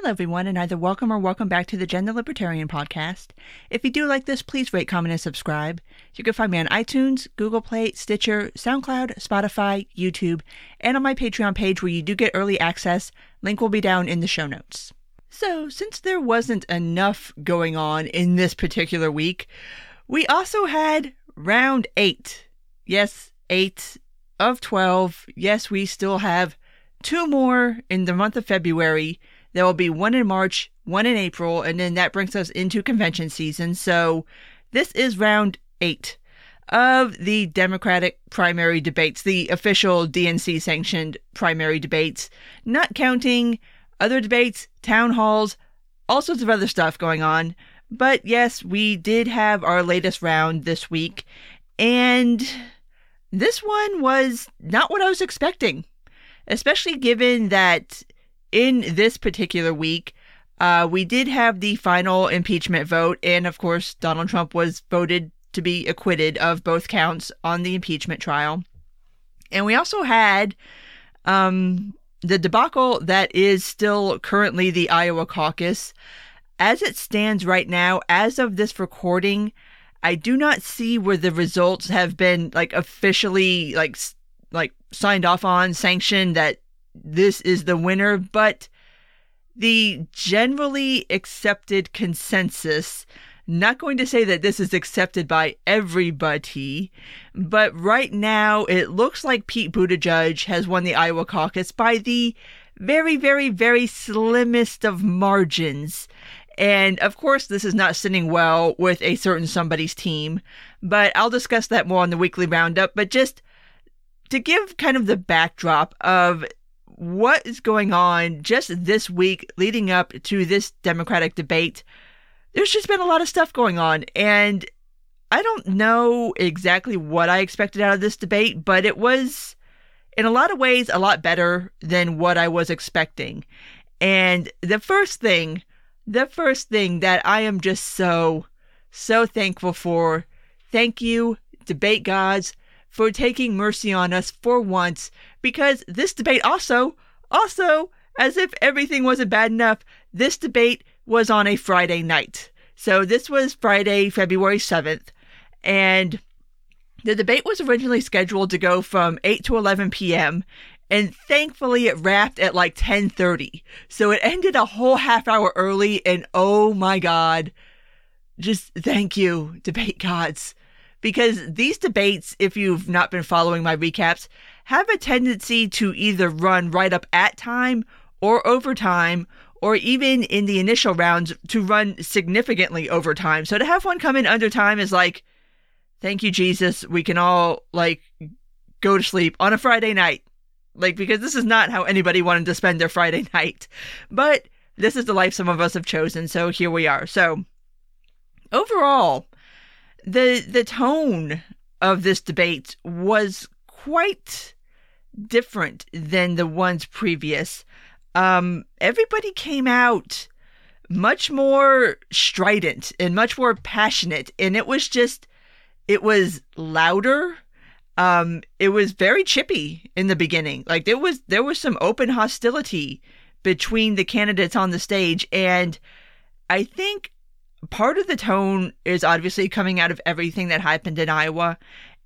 Hello, everyone, and either welcome or welcome back to the Gender Libertarian podcast. If you do like this, please rate, comment, and subscribe. You can find me on iTunes, Google Play, Stitcher, SoundCloud, Spotify, YouTube, and on my Patreon page where you do get early access. Link will be down in the show notes. So, since there wasn't enough going on in this particular week, we also had round eight. Yes, eight of 12. Yes, we still have two more in the month of February there will be one in March, one in April, and then that brings us into convention season. So this is round eight of the Democratic primary debates, the official DNC sanctioned primary debates, not counting other debates, town halls, all sorts of other stuff going on. But yes, we did have our latest round this week, and this one was not what I was expecting, especially given that in this particular week, uh, we did have the final impeachment vote, and of course, Donald Trump was voted to be acquitted of both counts on the impeachment trial. And we also had um, the debacle that is still currently the Iowa caucus. As it stands right now, as of this recording, I do not see where the results have been like officially like like signed off on, sanctioned that this is the winner, but the generally accepted consensus not going to say that this is accepted by everybody, but right now it looks like Pete Buttigieg has won the Iowa caucus by the very, very, very slimmest of margins. And of course, this is not sitting well with a certain somebody's team, but I'll discuss that more on the weekly roundup. But just to give kind of the backdrop of what is going on just this week leading up to this Democratic debate. There's just been a lot of stuff going on, and I don't know exactly what I expected out of this debate, but it was, in a lot of ways, a lot better than what I was expecting. And the first thing, the first thing that I am just so, so thankful for, thank you, debate gods, for taking mercy on us for once because this debate also, also, as if everything wasn't bad enough, this debate was on a Friday night. So this was Friday, February 7th, and the debate was originally scheduled to go from 8 to 11 p.m. And thankfully it wrapped at like 10:30. So it ended a whole half hour early and oh my god. Just thank you debate gods because these debates if you've not been following my recaps have a tendency to either run right up at time or over time, or even in the initial rounds to run significantly over time. So to have one come in under time is like, thank you, Jesus. We can all like go to sleep on a Friday night. Like, because this is not how anybody wanted to spend their Friday night. But this is the life some of us have chosen. So here we are. So overall, the the tone of this debate was quite different than the ones previous. Um, everybody came out much more strident and much more passionate, and it was just, it was louder. Um, it was very chippy in the beginning. Like there was there was some open hostility between the candidates on the stage, and I think part of the tone is obviously coming out of everything that happened in Iowa.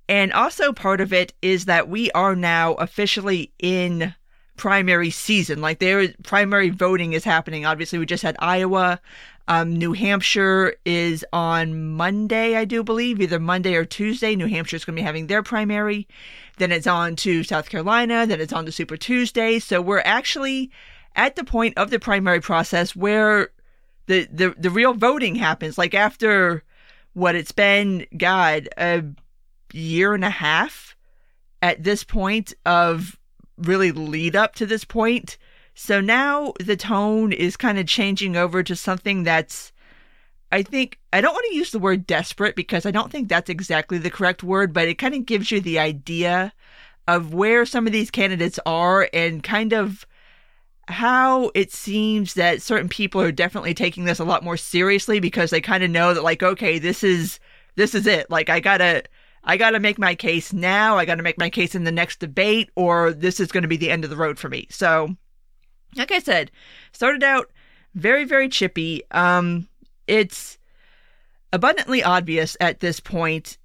And also, part of it is that we are now officially in primary season. Like, there, primary voting is happening. Obviously, we just had Iowa. Um, New Hampshire is on Monday, I do believe, either Monday or Tuesday. New Hampshire is going to be having their primary. Then it's on to South Carolina. Then it's on to Super Tuesday. So we're actually at the point of the primary process where the the, the real voting happens. Like after what it's been, God, a year and a half at this point of really lead up to this point. So now the tone is kind of changing over to something that's, I think, I don't want to use the word desperate because I don't think that's exactly the correct word, but it kind of gives you the idea of where some of these candidates are and kind of how it seems that certain people are definitely taking this a lot more seriously because they kind of know that like okay this is this is it like i gotta I got to make my case now. I got to make my case in the next debate, or this is going to be the end of the road for me. So, like I said, started out very, very chippy. Um, it's abundantly obvious at this point,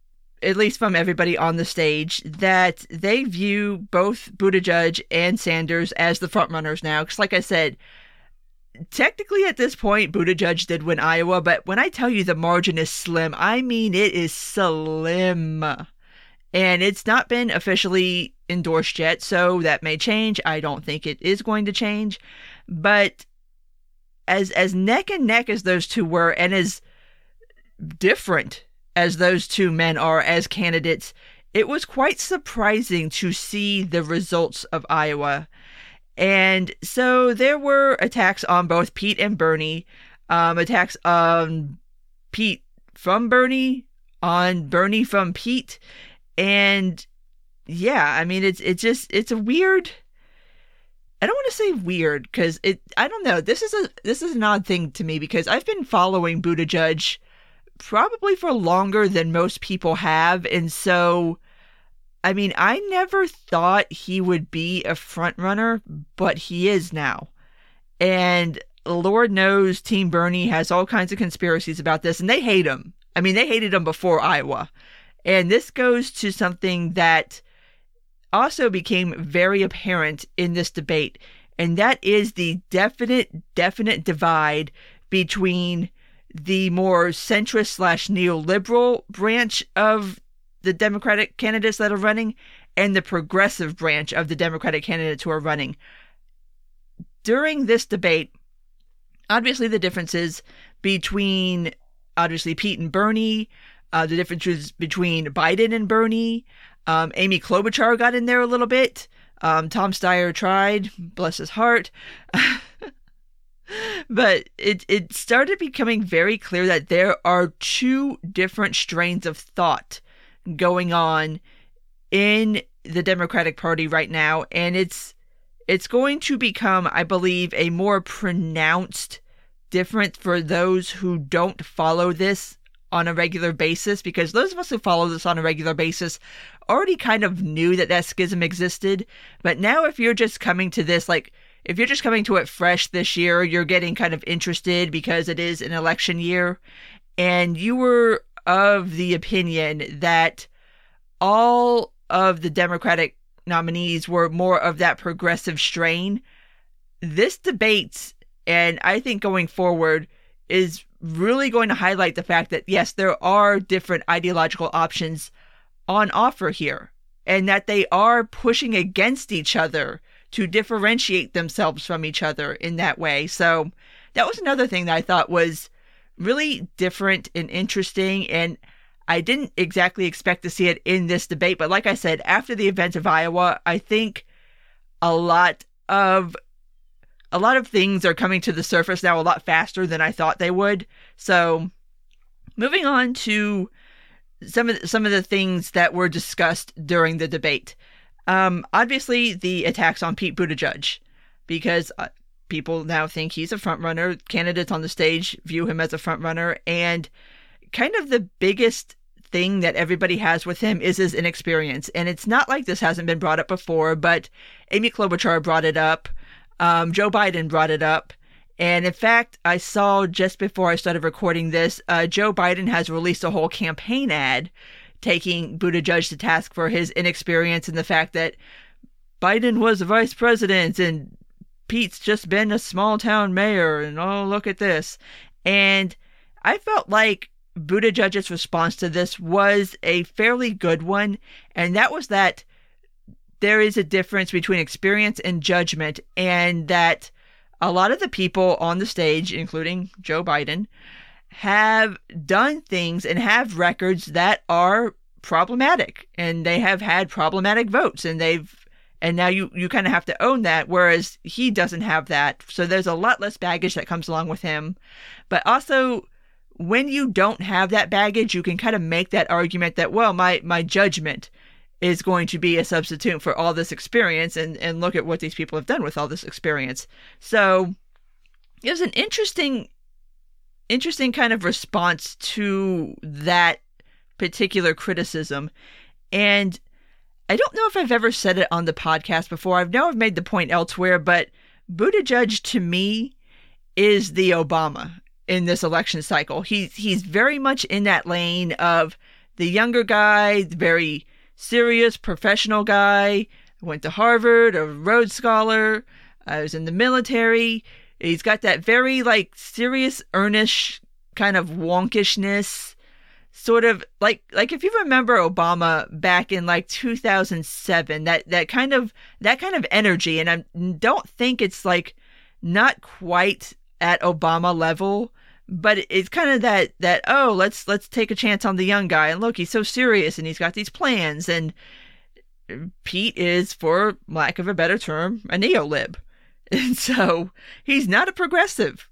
at least from everybody on the stage, that they view both Buttigieg and Sanders as the frontrunners now. Because, like I said, technically at this point, Buttigieg did win Iowa, but when I tell you the margin is slim, I mean it is slim. And it's not been officially endorsed yet, so that may change. I don't think it is going to change. But as as neck and neck as those two were, and as different as those two men are as candidates, it was quite surprising to see the results of Iowa. And so there were attacks on both Pete and Bernie, um, attacks on Pete from Bernie, on Bernie from Pete, and yeah, I mean it's it's just it's a weird. I don't want to say weird because it. I don't know. This is a this is an odd thing to me because I've been following Buttigieg probably for longer than most people have, and so I mean, I never thought he would be a front runner, but he is now. And Lord knows Team Bernie has all kinds of conspiracies about this, and they hate him. I mean, they hated him before Iowa. And this goes to something that also became very apparent in this debate, and that is the definite, definite divide between the more centrist slash neoliberal branch of the Democratic candidates that are running and the progressive branch of the Democratic candidates who are running. During this debate, obviously the differences between obviously Pete and Bernie, uh, the differences between Biden and Bernie, um, Amy Klobuchar got in there a little bit. Um, Tom Steyer tried, bless his heart. but it it started becoming very clear that there are two different strains of thought going on in the Democratic Party right now, and it's it's going to become, I believe, a more pronounced difference for those who don't follow this on a regular basis because those of us who follow this on a regular basis already kind of knew that that schism existed. But now if you're just coming to this like if you're just coming to it fresh this year you're getting kind of interested because it is an election year and you were of the opinion that all of the Democratic nominees were more of that progressive strain. This debate, and I think going forward, is really going to highlight the fact that, yes, there are different ideological options on offer here, and that they are pushing against each other to differentiate themselves from each other in that way. So that was another thing that I thought was really different and interesting. And I didn't exactly expect to see it in this debate, but like I said, after the events of Iowa, I think a lot of a lot of things are coming to the surface now a lot faster than I thought they would. So, moving on to some of the, some of the things that were discussed during the debate. Um, obviously, the attacks on Pete Buttigieg, because uh, people now think he's a frontrunner. Candidates on the stage view him as a frontrunner, and kind of the biggest thing that everybody has with him is his inexperience. And it's not like this hasn't been brought up before, but Amy Klobuchar brought it up. Um, Joe Biden brought it up. And in fact, I saw just before I started recording this, uh, Joe Biden has released a whole campaign ad taking Buttigieg to task for his inexperience and the fact that Biden was vice president and Pete's just been a small town mayor and oh, look at this. And I felt like Buttigieg's response to this was a fairly good one, and that was that there is a difference between experience and judgment, and that a lot of the people on the stage, including Joe Biden, have done things and have records that are problematic, and they have had problematic votes, and they've and now you you kind of have to own that whereas he doesn't have that so there's a lot less baggage that comes along with him but also when you don't have that baggage, you can kind of make that argument that, well, my, my judgment is going to be a substitute for all this experience and, and look at what these people have done with all this experience. So it was an interesting interesting kind of response to that particular criticism. And I don't know if I've ever said it on the podcast before. I know I've made the point elsewhere, but Buttigieg to me is the Obama in this election cycle. He's he's very much in that lane of the younger guy, the very serious professional guy. Went to Harvard, a Rhodes Scholar. I was in the military. He's got that very like serious, earnest kind of wonkishness sort of like like if you remember Obama back in like 2007 that that kind of that kind of energy and I don't think it's like not quite at Obama level but it's kind of that that oh let's let's take a chance on the young guy and look he's so serious and he's got these plans and Pete is for lack of a better term a neolib. And so he's not a progressive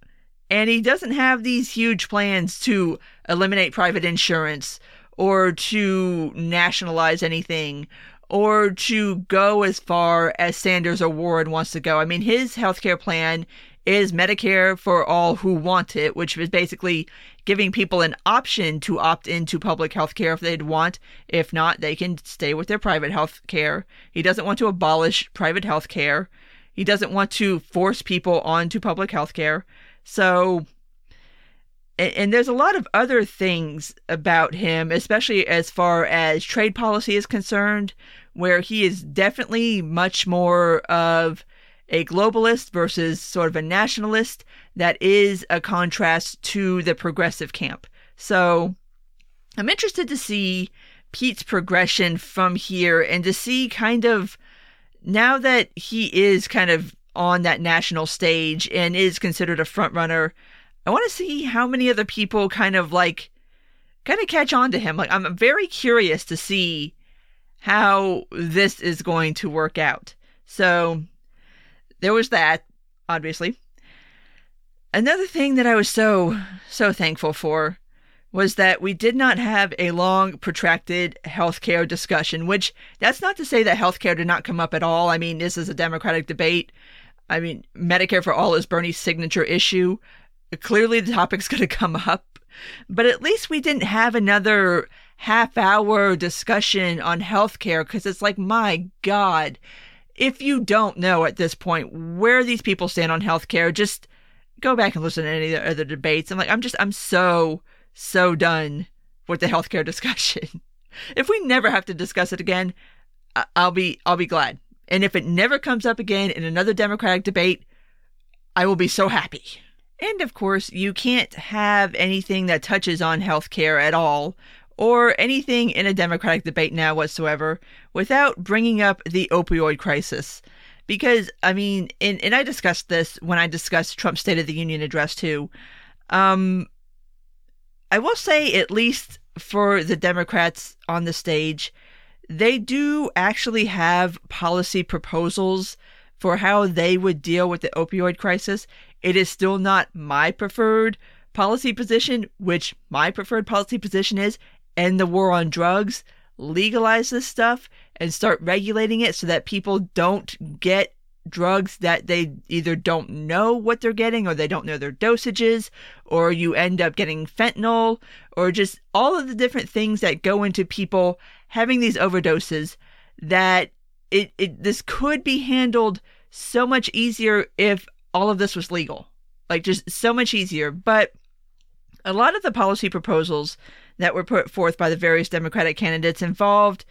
and he doesn't have these huge plans to eliminate private insurance or to nationalize anything or to go as far as Sanders or Warren wants to go. I mean, his healthcare plan is Medicare for all who want it, which is basically giving people an option to opt into public health care if they'd want. If not, they can stay with their private health care. He doesn't want to abolish private health care. He doesn't want to force people onto public health care. So, and, there's a lot of other things about him, especially as far as trade policy is concerned, where he is definitely much more of a globalist versus sort of a nationalist that is a contrast to the progressive camp. So I'm interested to see Pete's progression from here and to see kind of now that he is kind of on that national stage and is considered a front runner. I want to see how many other people kind of like kind of catch on to him. Like I'm very curious to see how this is going to work out. So there was that, obviously. Another thing that I was so so thankful for was that we did not have a long, protracted healthcare discussion, which that's not to say that healthcare did not come up at all. I mean, this is a Democratic debate. I mean, Medicare for All is Bernie's signature issue. Clearly, the topic's going to come up, but at least we didn't have another half hour discussion on healthcare because it's like, my God, if you don't know at this point where these people stand on healthcare, just go back and listen to any of the other debates. I'm like, I'm just, I'm so, so done with the healthcare discussion. if we never have to discuss it again, I'll be, I'll be glad. And if it never comes up again in another Democratic debate, I will be so happy. And of course, you can't have anything that touches on healthcare at all, or anything in a Democratic debate now whatsoever, without bringing up the opioid crisis. Because, I mean, and, and I discussed this when I discussed Trump's State of the Union address too. Um, I will say, at least for the Democrats on the stage, they do actually have policy proposals for how they would deal with the opioid crisis. It is still not my preferred policy position, which my preferred policy position is end the war on drugs, legalize this stuff, and start regulating it so that people don't get drugs that they either don't know what they're getting or they don't know their dosages, or you end up getting fentanyl, or just all of the different things that go into people having these overdoses that it, it this could be handled so much easier if all of this was legal. Like just so much easier. But a lot of the policy proposals that were put forth by the various Democratic candidates involved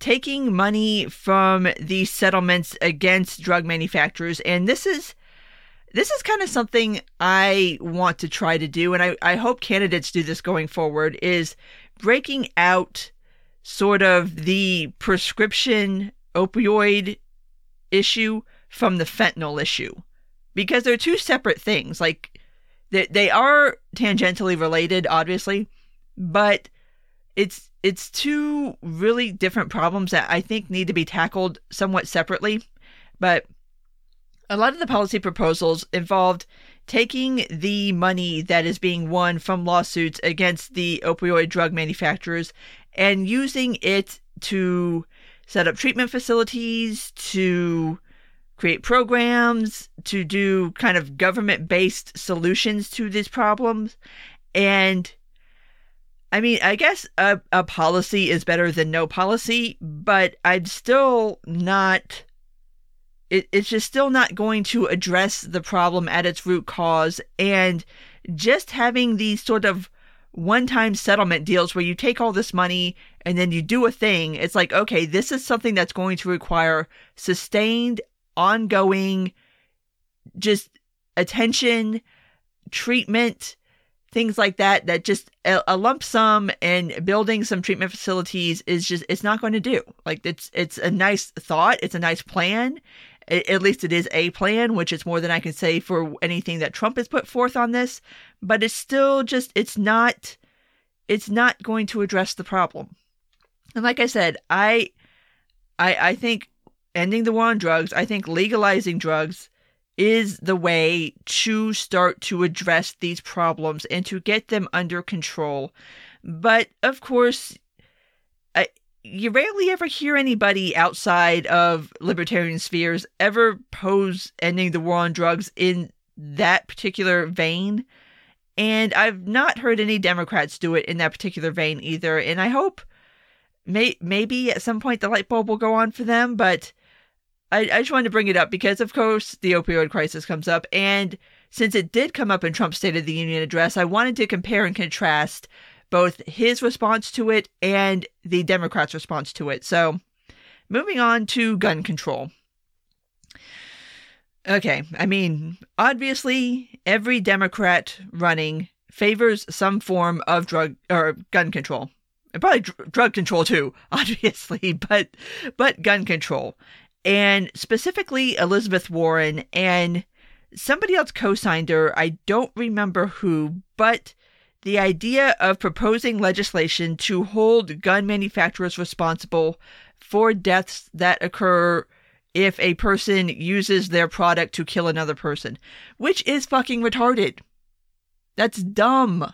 taking money from these settlements against drug manufacturers. And this is this is kind of something I want to try to do, and I, I hope candidates do this going forward, is breaking out sort of the prescription opioid issue from the fentanyl issue because they're two separate things. Like they, they are tangentially related, obviously, but it's it's two really different problems that I think need to be tackled somewhat separately. But a lot of the policy proposals involved taking the money that is being won from lawsuits against the opioid drug manufacturers and using it to set up treatment facilities, to create programs, to do kind of government based solutions to these problems. And I mean, I guess a, a policy is better than no policy, but I'm still not it, it's just still not going to address the problem at its root cause. And just having these sort of one time settlement deals where you take all this money and then you do a thing, it's like, okay, this is something that's going to require sustained, ongoing, just attention, treatment, things like that that just a, a, lump sum and building some treatment facilities is just it's not going to do like it's it's a nice thought it's a nice plan at least it is a plan, which is more than I can say for anything that Trump has put forth on this. But it's still just, it's not, it's not going to address the problem. And like I said, I, I, I think ending the war on drugs, I think legalizing drugs is the way to start to address these problems and to get them under control. But of course, you rarely ever hear anybody outside of libertarian spheres ever pose ending the war on drugs in that particular vein. And I've not heard any Democrats do it in that particular vein either. And I hope may- maybe at some point the light bulb will go on for them. But I, I just wanted to bring it up because, of course, the opioid crisis comes up. And since it did come up in Trump's State of the Union address, I wanted to compare and contrast both his response to it and the Democrats' response to it. So, moving on to gun control. Okay, I mean, obviously, every Democrat running favors some form of drug or gun control. And probably dr- drug control too, obviously, but but gun control. And specifically Elizabeth Warren and somebody else co-signed her. I don't remember who, but the idea of proposing legislation to hold gun manufacturers responsible for deaths that occur if a person uses their product to kill another person, which is fucking retarded. That's dumb.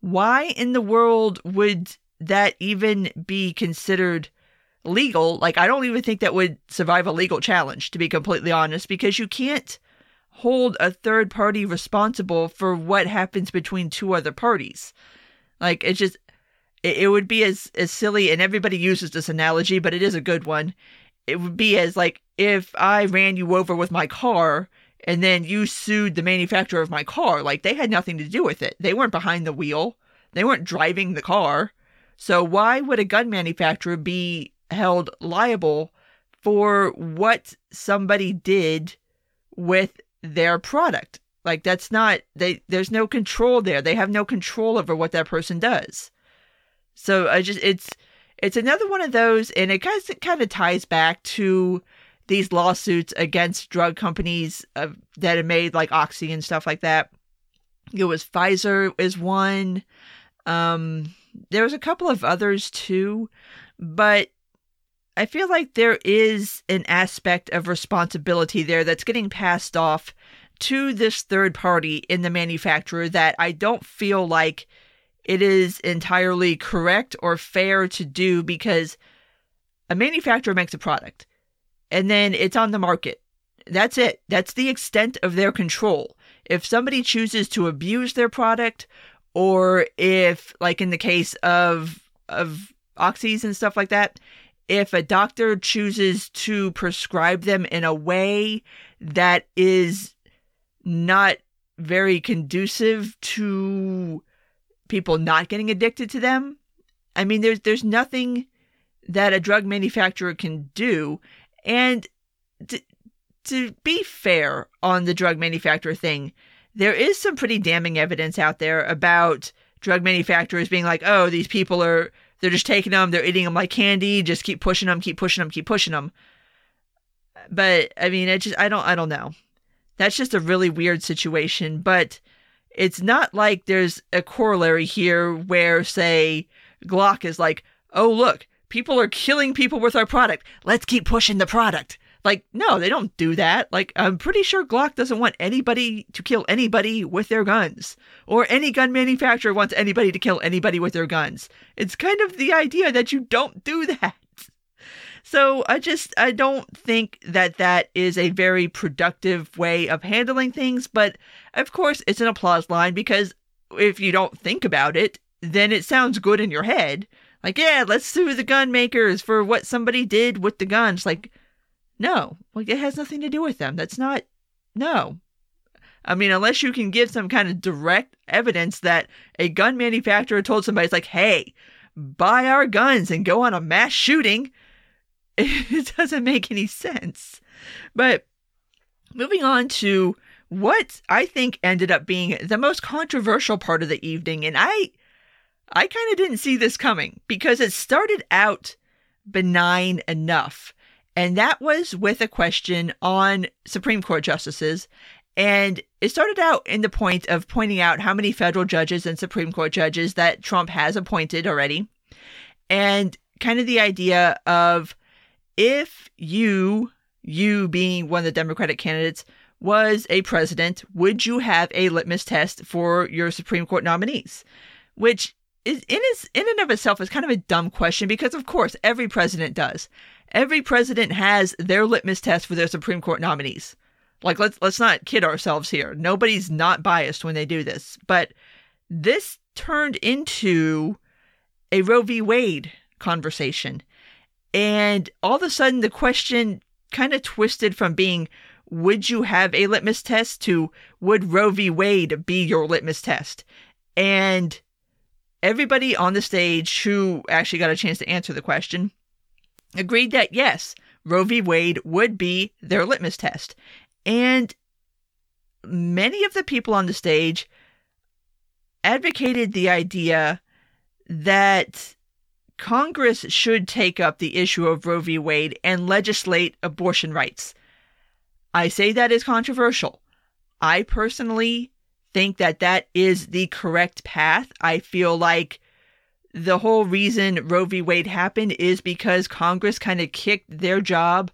Why in the world would that even be considered legal? Like, I don't even think that would survive a legal challenge, to be completely honest, because you can't hold a third party responsible for what happens between two other parties. Like it's just it, it would be as as silly and everybody uses this analogy, but it is a good one. It would be as like if I ran you over with my car and then you sued the manufacturer of my car, like they had nothing to do with it. They weren't behind the wheel. They weren't driving the car. So why would a gun manufacturer be held liable for what somebody did with their product. Like that's not they there's no control there. They have no control over what that person does. So I just it's it's another one of those and it kind of, kind of ties back to these lawsuits against drug companies uh, that have made like Oxy and stuff like that. It was Pfizer is one. Um, there was a couple of others too, but I feel like there is an aspect of responsibility there that's getting passed off to this third party in the manufacturer that I don't feel like it is entirely correct or fair to do because a manufacturer makes a product and then it's on the market. That's it. That's the extent of their control. If somebody chooses to abuse their product or if like in the case of of oxys and stuff like that, if a doctor chooses to prescribe them in a way that is not very conducive to people not getting addicted to them, I mean there's there's nothing that a drug manufacturer can do. And to, to be fair on the drug manufacturer thing, there is some pretty damning evidence out there about drug manufacturers being like, "Oh, these people are they're just taking them, they're eating them like candy, just keep pushing them, keep pushing them, keep pushing them. But I mean, it just I don't I don't know. That's just a really weird situation, but it's not like there's a corollary here where say Glock is like, "Oh, look, people are killing people with our product. Let's keep pushing the product." Like, no, they don't do that. Like, I'm pretty sure Glock doesn't want anybody to kill anybody with their guns, or any gun manufacturer wants anybody to kill anybody with their guns. It's kind of the idea that you don't do that. So I just I don't think that that is a very productive way of handling things, but of course it's an applause line because if you don't think about it, then it sounds good in your head. Like, yeah, let's sue the gun makers for what somebody did with the guns. Like, No, like it has nothing to do with them. That's not, no. I mean, unless you can give some kind of direct evidence that a gun manufacturer told somebody, it's like, hey, buy our guns and go on a mass shooting, it doesn't make any sense. But moving on to what I think ended up being the most controversial part of the evening, and I I kind of didn't see this coming because it started out benign enough. And that was with a question on Supreme Court justices. And it started out in the point of pointing out how many federal judges and Supreme Court judges that Trump has appointed already. And kind of the idea of if you, you being one of the Democratic candidates, was a president, would you have a litmus test for your Supreme Court nominees? Which is in its in and of itself is kind of a dumb question because of course every president does. Every president has their litmus test for their Supreme Court nominees. Like let's let's not kid ourselves here. Nobody's not biased when they do this. But this turned into a Roe v. Wade conversation. And all of a sudden the question kind of twisted from being would you have a litmus test to would Roe v. Wade be your litmus test? And everybody on the stage who actually got a chance to answer the question agreed that yes, Roe v. Wade would be their litmus test. And many of the people on the stage advocated the idea that Congress should take up the issue of Roe v. Wade and legislate abortion rights. I say that is controversial. I personally think that that is the correct path. I feel like the whole reason Roe v. Wade happened is because Congress kind of kicked their job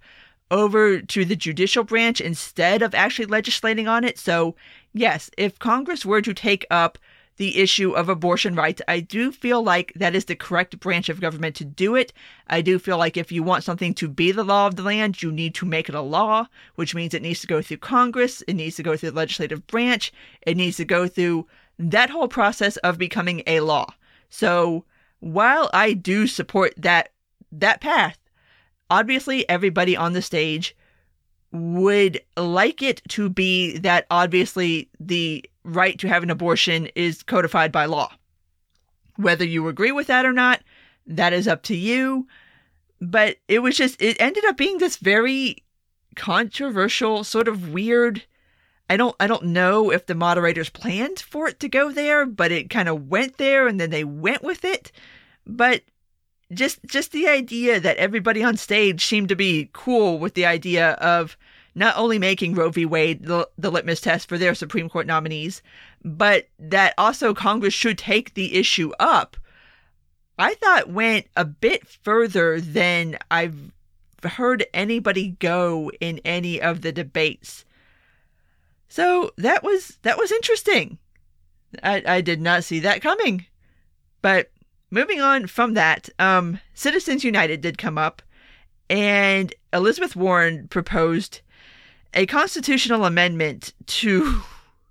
over to the judicial branch instead of actually legislating on it. So, yes, if Congress were to take up the issue of abortion rights. I do feel like that is the correct branch of government to do it. I do feel like if you want something to be the law of the land, you need to make it a law, which means it needs to go through Congress, it needs to go through the legislative branch, it needs to go through that whole process of becoming a law. So, while I do support that that path, obviously everybody on the stage would like it to be that obviously the right to have an abortion is codified by law. Whether you agree with that or not, that is up to you. But it was just, it ended up being this very controversial, sort of weird. I don't, I don't know if the moderators planned for it to go there, but it kind of went there and then they went with it. But just, just the idea that everybody on stage seemed to be cool with the idea of not only making Roe v. Wade the, the litmus test for their Supreme Court nominees, but that also Congress should take the issue up, I thought went a bit further than I've heard anybody go in any of the debates. So that was that was interesting. I, I did not see that coming. But moving on from that, um, Citizens United did come up, and Elizabeth Warren proposed a constitutional amendment to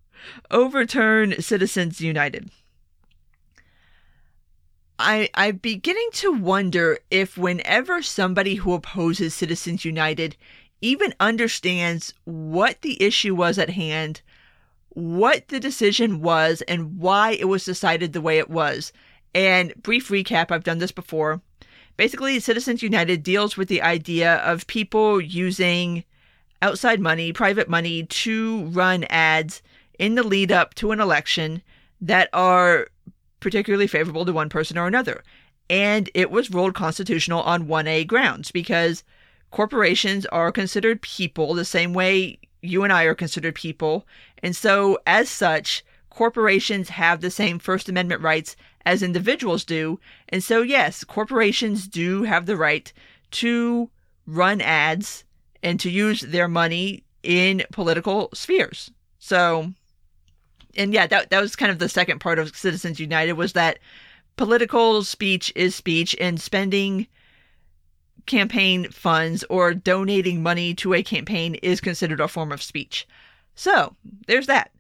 overturn Citizens United. I, I'm beginning to wonder if whenever somebody who opposes Citizens United even understands what the issue was at hand, what the decision was, and why it was decided the way it was. And brief recap I've done this before. Basically, Citizens United deals with the idea of people using outside money, private money, to run ads in the lead up to an election that are particularly favorable to one person or another. And it was ruled constitutional on 1A grounds because corporations are considered people the same way you and I are considered people. And so, as such, corporations have the same First Amendment rights as individuals do. And so, yes, corporations do have the right to run ads and to use their money in political spheres. So, and yeah, that that was kind of the second part of Citizens United was that political speech is speech and spending campaign funds or donating money to a campaign is considered a form of speech. So, there's that.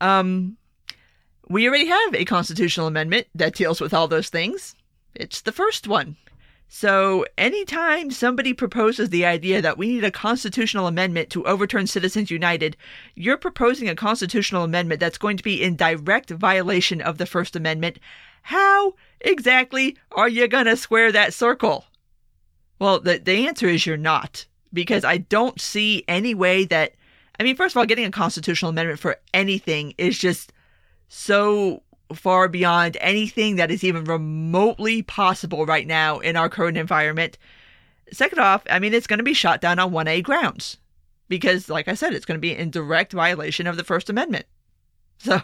Um, we already have a constitutional amendment that deals with all those things. It's the first one. So, anytime somebody proposes the idea that we need a constitutional amendment to overturn Citizens United, you're proposing a constitutional amendment that's going to be in direct violation of the First Amendment. How exactly are you going to square that circle? Well, the, the answer is you're not, because I don't see any way that. I mean, first of all, getting a constitutional amendment for anything is just so far beyond anything that is even remotely possible right now in our current environment. Second off, I mean, it's going to be shot down on 1A grounds because, like I said, it's going to be in direct violation of the First Amendment. So,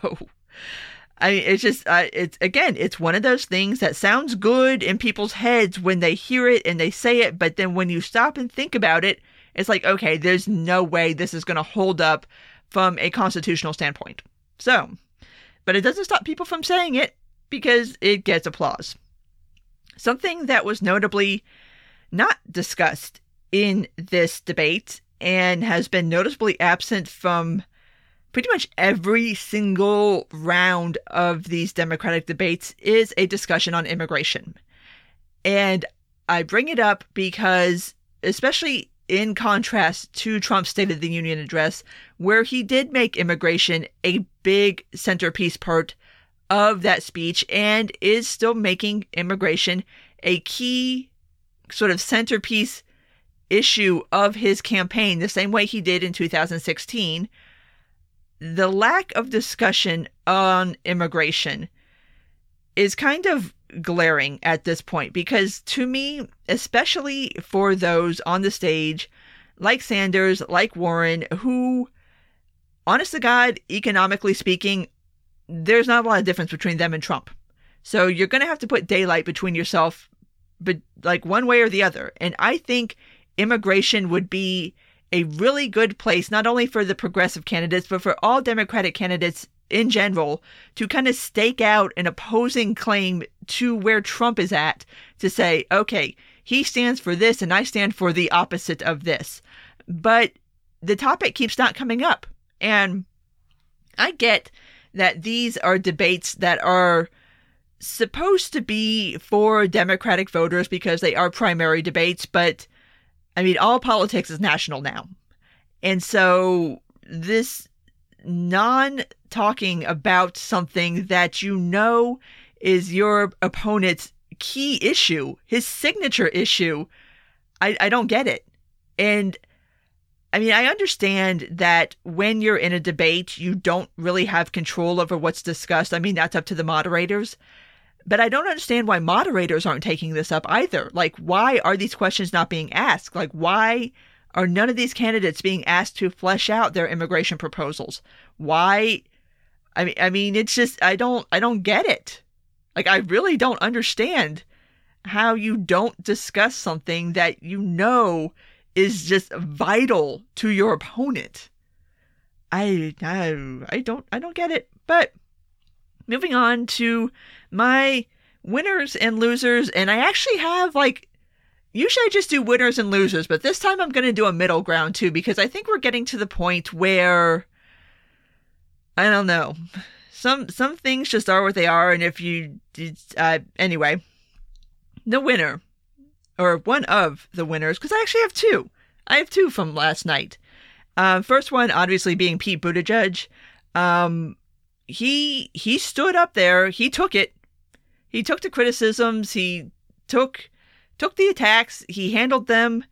I mean, it's just, uh, it's again, it's one of those things that sounds good in people's heads when they hear it and they say it, but then when you stop and think about it, it's like, okay, there's no way this is going to hold up from a constitutional standpoint. So, but it doesn't stop people from saying it because it gets applause. Something that was notably not discussed in this debate and has been noticeably absent from pretty much every single round of these Democratic debates is a discussion on immigration. And I bring it up because, especially in contrast to Trump's State of the Union address, where he did make immigration a big centerpiece part of that speech and is still making immigration a key sort of centerpiece issue of his campaign, the same way he did in 2016. The lack of discussion on immigration is kind of glaring at this point because to me, especially for those on the stage like Sanders, like Warren, who, honest to God, economically speaking, there's not a lot of difference between them and Trump. So you're going to have to put daylight between yourself, but like one way or the other. And I think immigration would be a really good place, not only for the progressive candidates, but for all Democratic candidates in general to kind of stake out an opposing claim to where Trump is at to say, okay, he stands for this and I stand for the opposite of this. But the topic keeps not coming up. And I get that these are debates that are supposed to be for Democratic voters because they are primary debates, but I mean, all politics is national now. And so this non talking about something that you know is your opponent's key issue, his signature issue, I, I don't get it. And I mean, I understand that when you're in a debate, you don't really have control over what's discussed. I mean, that's up to the moderators. But I don't understand why moderators aren't taking this up either. Like, why are these questions not being asked? Like, why are none of these candidates being asked to flesh out their immigration proposals? Why? I mean, I mean, it's just I don't I don't get it. Like, I really don't understand how you don't discuss something that you know is just vital to your opponent. I, I I don't I don't get it. But moving on to my winners and losers, and I actually have like usually I just do winners and losers, but this time I'm going to do a middle ground too because I think we're getting to the point where I don't know. Some some things just are what they are, and if you uh, anyway, the winner or one of the winners, because I actually have two. I have two from last night. Uh, first one, obviously, being Pete Buttigieg. Um, he he stood up there. He took it. He took the criticisms. He took took the attacks. He handled them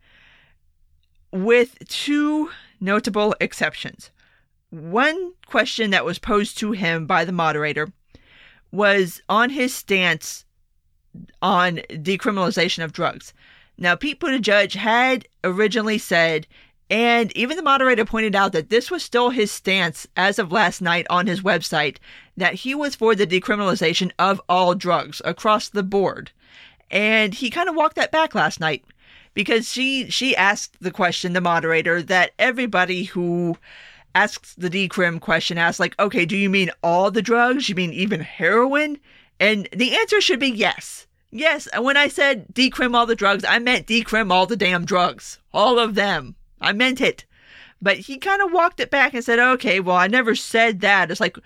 with two notable exceptions. One question that was posed to him by the moderator was on his stance on decriminalization of drugs. Now, Pete Buttigieg had originally said, and even the moderator pointed out that this was still his stance as of last night on his website, that he was for the decriminalization of all drugs across the board. And he kind of walked that back last night because she she asked the question, the moderator, that everybody who asks the decrim question asks like, okay, do you mean all the drugs? You mean even heroin? And the answer should be yes. Yes, when I said decrim all the drugs, I meant decrim all the damn drugs. All of them. I meant it. But he kind of walked it back and said, okay, well, I never said that. It's like,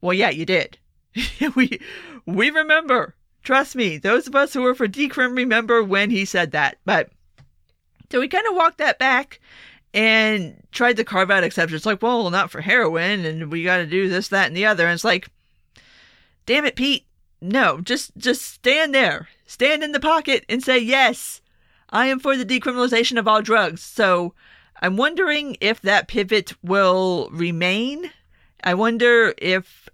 well, yeah, you did. we, we remember. Trust me, those of us who were for decrim remember when he said that. But so we kind of walked that back and tried to carve out exceptions. Like, well, not for heroin, and we got to do this, that, and the other. And it's like, damn it, Pete. No, just just stand there, stand in the pocket, and say yes. I am for the decriminalization of all drugs. So I'm wondering if that pivot will remain. I wonder if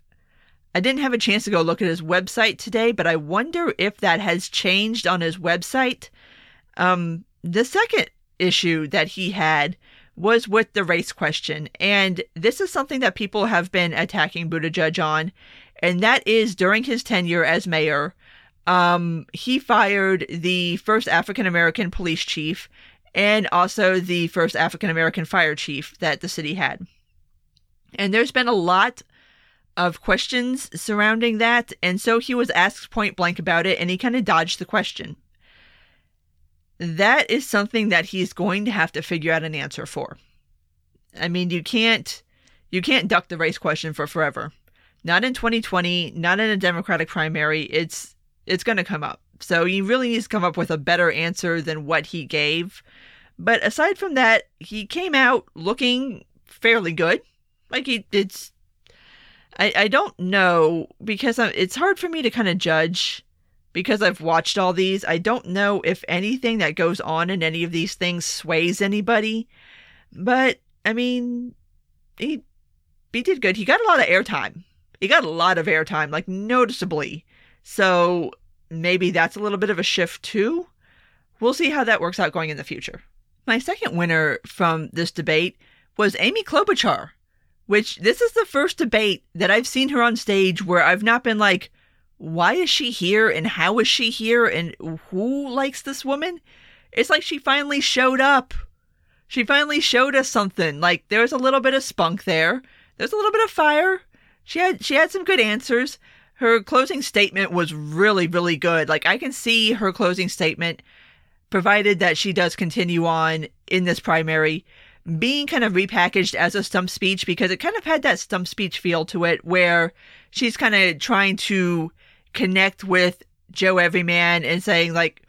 I didn't have a chance to go look at his website today, but I wonder if that has changed on his website. Um, the second issue that he had was with the race question. And this is something that people have been attacking Buttigieg on. And that is during his tenure as mayor, um, he fired the first African American police chief and also the first African American fire chief that the city had. And there's been a lot of questions surrounding that. And so he was asked point blank about it and he kind of dodged the question. That is something that he's going to have to figure out an answer for. I mean, you can't you can't duck the race question for forever. Not in 2020, not in a Democratic primary. It's it's going to come up. So he really needs to come up with a better answer than what he gave. But aside from that, he came out looking fairly good. Like he did I, I don't know because I'm, it's hard for me to kind of judge because I've watched all these. I don't know if anything that goes on in any of these things sways anybody. But I mean, he he did good. He got a lot of airtime. He got a lot of airtime, like noticeably. So maybe that's a little bit of a shift too. We'll see how that works out going in the future. My second winner from this debate was Amy Klobuchar which this is the first debate that I've seen her on stage where I've not been like, why is she here and how is she here and who likes this woman? It's like she finally showed up. She finally showed us something. Like there was a little bit of spunk there. There's a little bit of fire. She had she had some good answers. Her closing statement was really really good. Like I can see her closing statement provided that she does continue on in this primary being kind of repackaged as a stump speech because it kind of had that stump speech feel to it where she's kind of trying to connect with Joe Everyman and saying like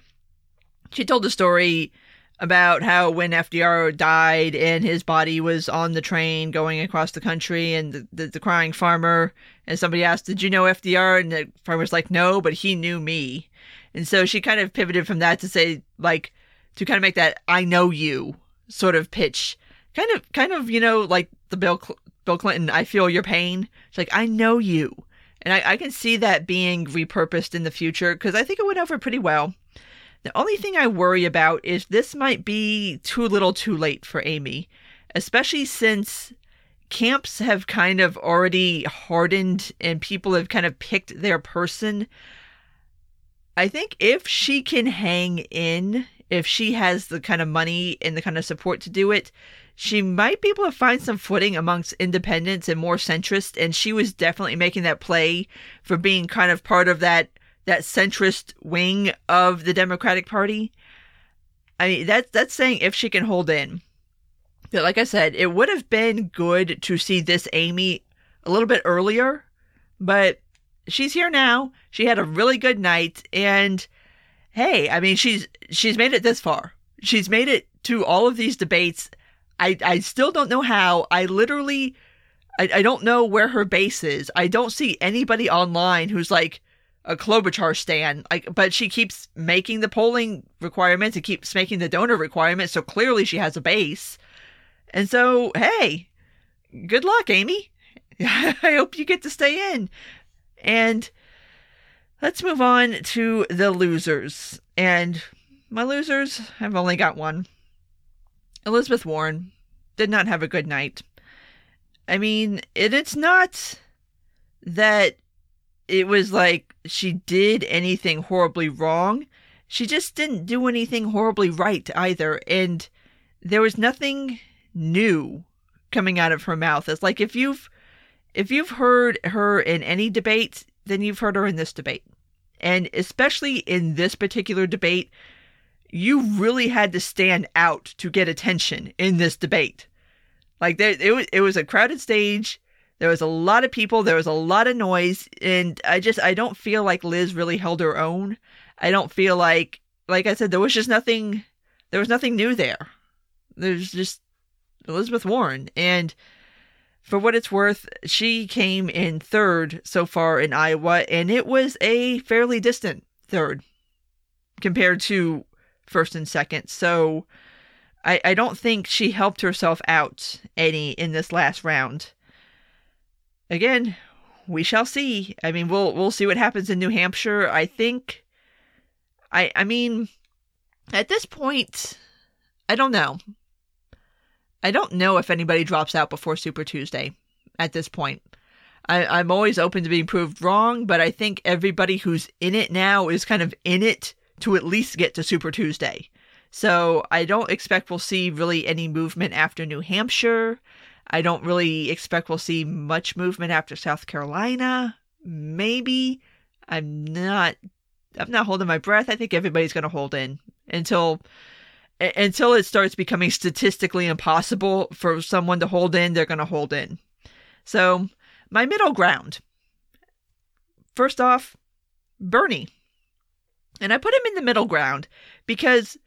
she told a story about how when FDR died and his body was on the train going across the country and the, the, the crying farmer and somebody asked, Did you know FDR? And the farmer's like, No, but he knew me. And so she kind of pivoted from that to say, like, to kind of make that I know you sort of pitch kind of kind of you know like the Bill Cl- Bill Clinton. I feel your pain. It's like I know you, and I, I can see that being repurposed in the future because I think it went over pretty well. The only thing I worry about is this might be too little, too late for Amy, especially since camps have kind of already hardened and people have kind of picked their person. I think if she can hang in, if she has the kind of money and the kind of support to do it, she might be able to find some footing amongst independents and more centrist and she was definitely making that play for being kind of part of that that centrist wing of the Democratic Party. I mean that's that's saying if she can hold in. Like I said, it would have been good to see this Amy a little bit earlier, but she's here now. She had a really good night and hey, I mean she's she's made it this far. She's made it to all of these debates I, I still don't know how. I literally, I, I don't know where her base is. I don't see anybody online who's like a Klobuchar stand. Like, but she keeps making the polling requirements. It keeps making the donor requirements. So clearly she has a base. And so, hey, good luck, Amy. I hope you get to stay in. And let's move on to the losers. And my losers, I've only got one. Elizabeth Warren did not have a good night. I mean, it, it's not that it was like she did anything horribly wrong. She just didn't do anything horribly right either. And there was nothing new coming out of her mouth. It's like if you've if you've heard her in any debate, then you've heard her in this debate. And especially in this particular debate, you really had to stand out to get attention in this debate. Like there, it was, it was a crowded stage. There was a lot of people, there was a lot of noise, and I just I don't feel like Liz really held her own. I don't feel like like I said, there was just nothing there was nothing new there. There's just Elizabeth Warren. And for what it's worth, she came in third so far in Iowa, and it was a fairly distant third compared to first and second. So I, I don't think she helped herself out any in this last round. Again, we shall see. I mean, we'll we'll see what happens in New Hampshire. I think I I mean at this point I don't know. I don't know if anybody drops out before Super Tuesday at this point. I, am always open to being proved wrong, but I think everybody who's in it now is kind of in it to at least get to Super Tuesday. So I don't expect we'll see really any movement after New Hampshire. I don't really expect we'll see much movement after South Carolina. Maybe. I'm not I'm not holding my breath. I think everybody's going to hold in until until it starts becoming statistically impossible for someone to hold in, they're going to hold in. So, my middle ground. First off, Bernie. And I put him in the middle ground because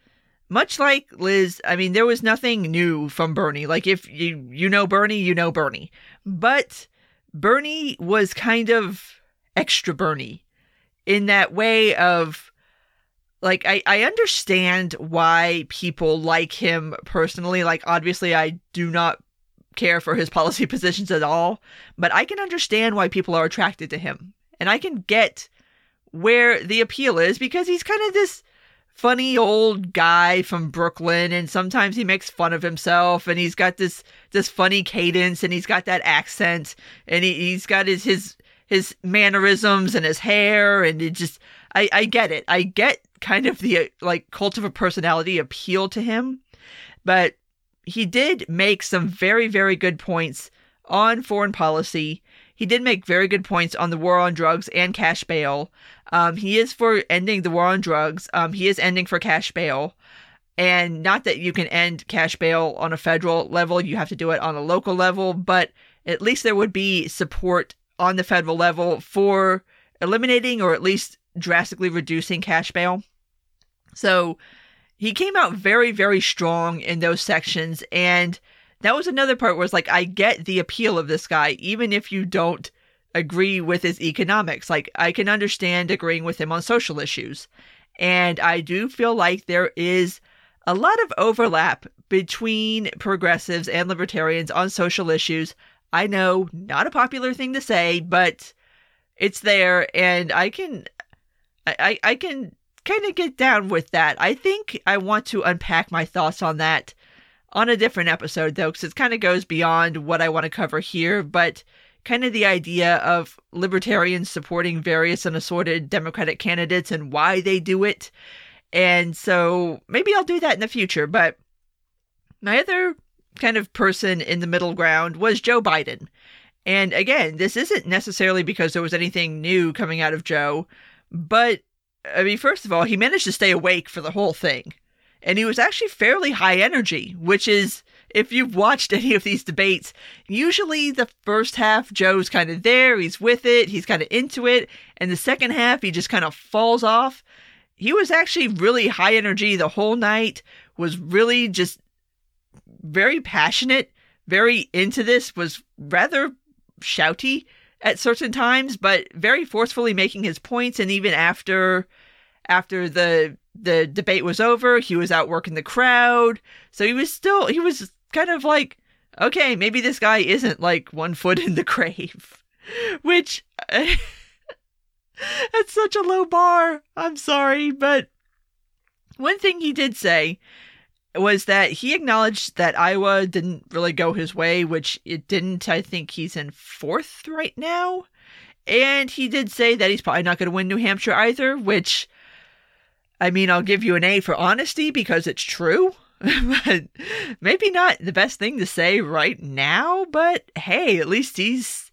much like Liz, I mean, there was nothing new from Bernie. Like if you you know Bernie, you know Bernie. But Bernie was kind of extra Bernie in that way of like I, I understand why people like him personally. Like obviously I do not care for his policy positions at all, but I can understand why people are attracted to him. And I can get where the appeal is because he's kind of this funny old guy from Brooklyn and sometimes he makes fun of himself and he's got this this funny cadence and he's got that accent and he, he's got his his his mannerisms and his hair and it just I, I get it. I get kind of the like cult of a personality appeal to him, but he did make some very, very good points on foreign policy. He did make very good points on the war on drugs and cash bail. Um, he is for ending the war on drugs. Um, he is ending for cash bail. And not that you can end cash bail on a federal level, you have to do it on a local level, but at least there would be support on the federal level for eliminating or at least drastically reducing cash bail. So he came out very, very strong in those sections. And that was another part where it's like, I get the appeal of this guy, even if you don't agree with his economics. Like, I can understand agreeing with him on social issues. And I do feel like there is a lot of overlap between progressives and libertarians on social issues. I know, not a popular thing to say, but it's there, and I can, I, I can kind of get down with that. I think I want to unpack my thoughts on that on a different episode, though, because it kind of goes beyond what I want to cover here. But kind of the idea of libertarians supporting various and assorted Democratic candidates and why they do it. And so maybe I'll do that in the future. But my other kind of person in the middle ground was Joe Biden. And again, this isn't necessarily because there was anything new coming out of Joe, but I mean, first of all, he managed to stay awake for the whole thing. And he was actually fairly high energy, which is if you've watched any of these debates, usually the first half, Joe's kind of there, he's with it, he's kind of into it, and the second half, he just kind of falls off. He was actually really high energy the whole night, was really just very passionate, very into this, was rather shouty at certain times, but very forcefully making his points, and even after after the the debate was over, he was out working the crowd. So he was still he was kind of like, okay, maybe this guy isn't like one foot in the grave, which that's such a low bar. I'm sorry, but one thing he did say was that he acknowledged that Iowa didn't really go his way, which it didn't. I think he's in fourth right now. And he did say that he's probably not going to win New Hampshire either, which, I mean, I'll give you an A for honesty because it's true. but maybe not the best thing to say right now, but hey, at least he's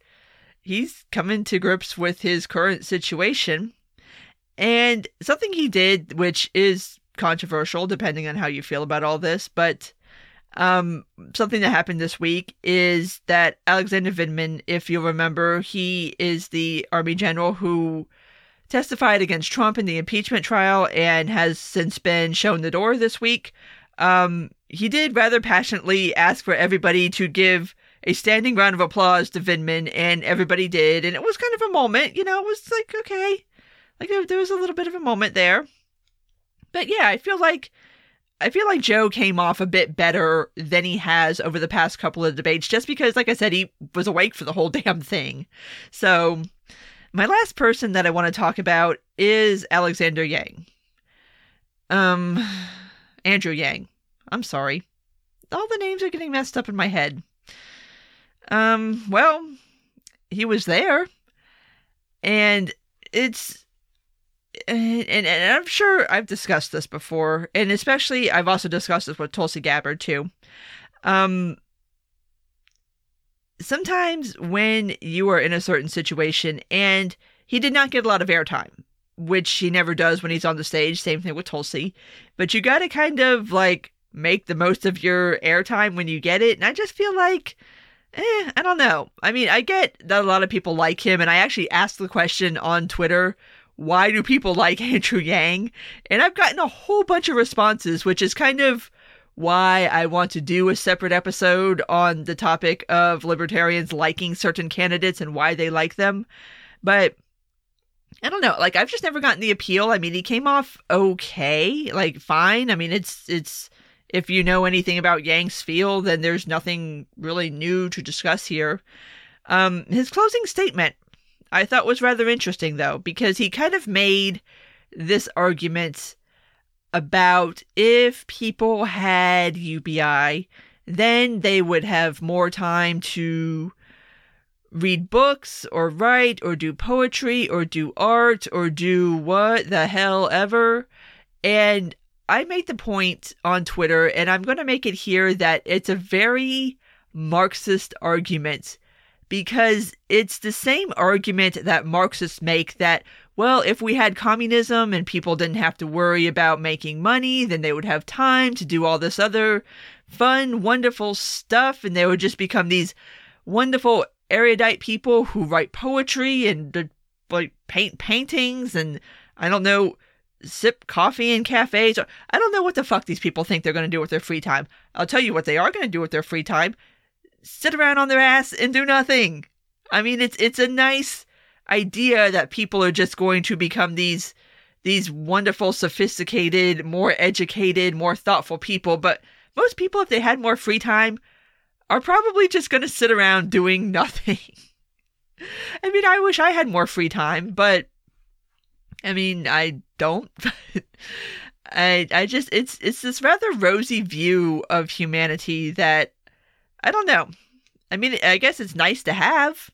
he's coming to grips with his current situation. And something he did which is controversial depending on how you feel about all this, but Um, something that happened this week is that Alexander Vindman, if you remember, he is the Army general who testified against Trump in the impeachment trial and has since been shown the door this week. Um, he did rather passionately ask for everybody to give a standing round of applause to Vindman, and everybody did. And it was kind of a moment, you know, it was like, okay. Like there, there was a little bit of a moment there. But yeah, I feel like I feel like Joe came off a bit better than he has over the past couple of debates, just because, like I said, he was awake for the whole damn thing. So, my last person that I want to talk about is Alexander Yang. Um, Andrew Yang. I'm sorry. All the names are getting messed up in my head. Um, well, he was there. And it's and, and, I'm sure I've discussed this before, and especially I've also discussed this with Tulsi Gabbard too. Um, sometimes when you are in a certain situation, and he did not get a lot of airtime, which he never does when he's on the stage. Same thing with Tulsi, but you got to kind of like make the most of your airtime when you get it. And I just feel like. Eh, I don't know. I mean, I get that a lot of people like him, and I actually asked the question on Twitter why do people like Andrew Yang? And I've gotten a whole bunch of responses, which is kind of why I want to do a separate episode on the topic of libertarians liking certain candidates and why they like them. But I don't know, like I've just never gotten the appeal. I mean, he came off okay, like fine. I mean, it's it's if you know anything about Yang's feel, then there's nothing really new to discuss here. Um, his closing statement I thought was rather interesting, though, because he kind of made this argument about if people had UBI, then they would have more time to read books or write or do poetry or do art or do what the hell ever. And I made the point on Twitter, and I'm going to make it here, that it's a very Marxist argument because it's the same argument that Marxists make that, well, if we had communism and people didn't have to worry about making money, then they would have time to do all this other fun, wonderful stuff, and they would just become these wonderful, erudite people who write poetry and uh, like paint paintings and I don't know, sip coffee in cafes. Or, I don't know what the fuck these people think they're going to do with their free time. I'll tell you what they are going to do with their free time sit around on their ass and do nothing. I mean, it's it's a nice idea that people are just going to become these these wonderful, sophisticated, more educated, more thoughtful people. But most people, if they had more free time, are probably just going to sit around doing nothing. I mean, I wish I had more free time, but I mean, I don't. I I just it's it's this rather rosy view of humanity that I don't know. I mean, I guess it's nice to have,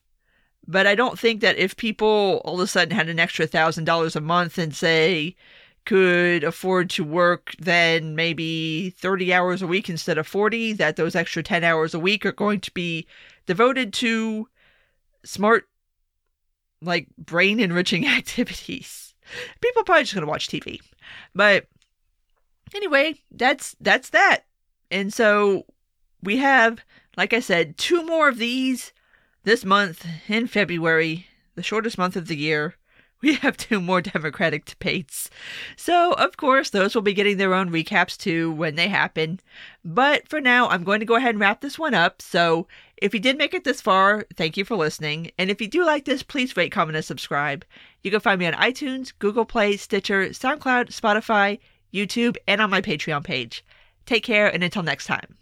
but I don't think that if people all of a sudden had an extra thousand dollars a month and say could afford to work then maybe 30 hours a week instead of 40, that those extra 10 hours a week are going to be devoted to smart, like brain enriching activities. People probably just gonna watch TV. But anyway, that's that's that. And so we have like I said, two more of these this month in February, the shortest month of the year. We have two more Democratic debates. So, of course, those will be getting their own recaps too when they happen. But for now, I'm going to go ahead and wrap this one up. So, if you did make it this far, thank you for listening. And if you do like this, please rate, comment, and subscribe. You can find me on iTunes, Google Play, Stitcher, SoundCloud, Spotify, YouTube, and on my Patreon page. Take care, and until next time.